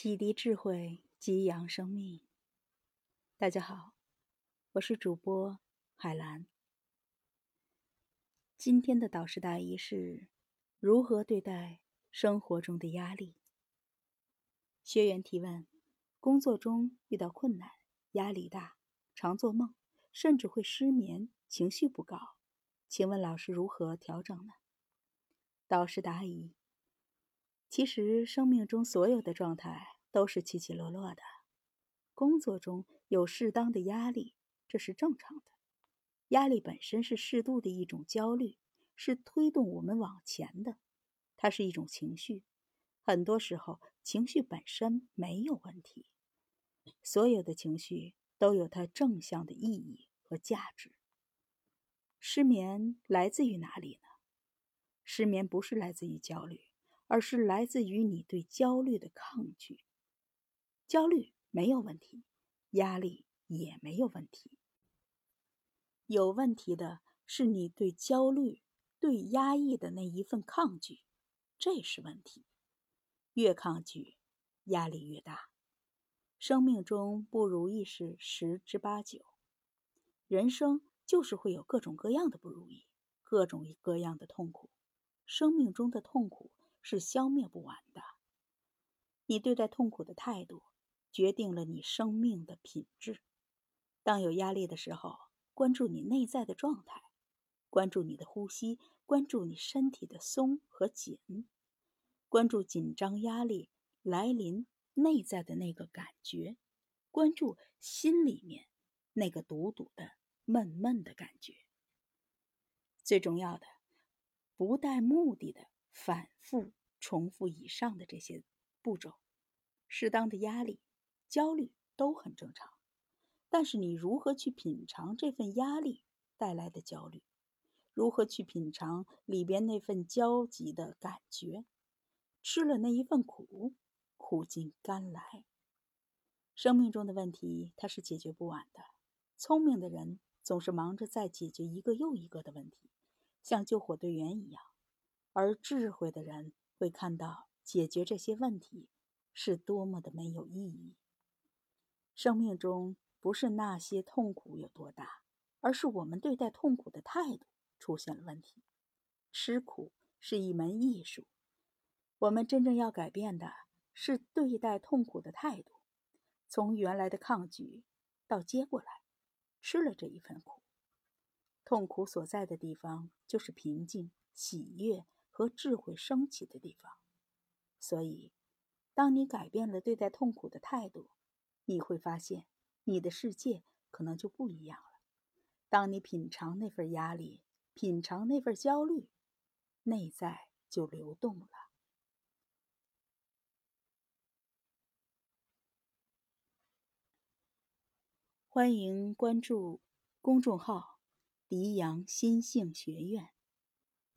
启迪智慧，激扬生命。大家好，我是主播海兰。今天的导师答疑是：如何对待生活中的压力？学员提问：工作中遇到困难，压力大，常做梦，甚至会失眠，情绪不高，请问老师如何调整呢？导师答疑。其实，生命中所有的状态都是起起落落的。工作中有适当的压力，这是正常的。压力本身是适度的一种焦虑，是推动我们往前的。它是一种情绪，很多时候情绪本身没有问题。所有的情绪都有它正向的意义和价值。失眠来自于哪里呢？失眠不是来自于焦虑。而是来自于你对焦虑的抗拒。焦虑没有问题，压力也没有问题。有问题的是你对焦虑、对压抑的那一份抗拒，这是问题。越抗拒，压力越大。生命中不如意事十之八九，人生就是会有各种各样的不如意，各种各样的痛苦。生命中的痛苦。是消灭不完的。你对待痛苦的态度，决定了你生命的品质。当有压力的时候，关注你内在的状态，关注你的呼吸，关注你身体的松和紧，关注紧张压力来临内在的那个感觉，关注心里面那个堵堵的闷闷的感觉。最重要的，不带目的的反复。重复以上的这些步骤，适当的压力、焦虑都很正常。但是你如何去品尝这份压力带来的焦虑？如何去品尝里边那份焦急的感觉？吃了那一份苦，苦尽甘来。生命中的问题，它是解决不完的。聪明的人总是忙着在解决一个又一个的问题，像救火队员一样；而智慧的人。会看到解决这些问题是多么的没有意义。生命中不是那些痛苦有多大，而是我们对待痛苦的态度出现了问题。吃苦是一门艺术，我们真正要改变的是对待痛苦的态度，从原来的抗拒到接过来，吃了这一份苦。痛苦所在的地方就是平静、喜悦。和智慧升起的地方，所以，当你改变了对待痛苦的态度，你会发现你的世界可能就不一样了。当你品尝那份压力，品尝那份焦虑，内在就流动了。欢迎关注公众号“迪阳心性学院”。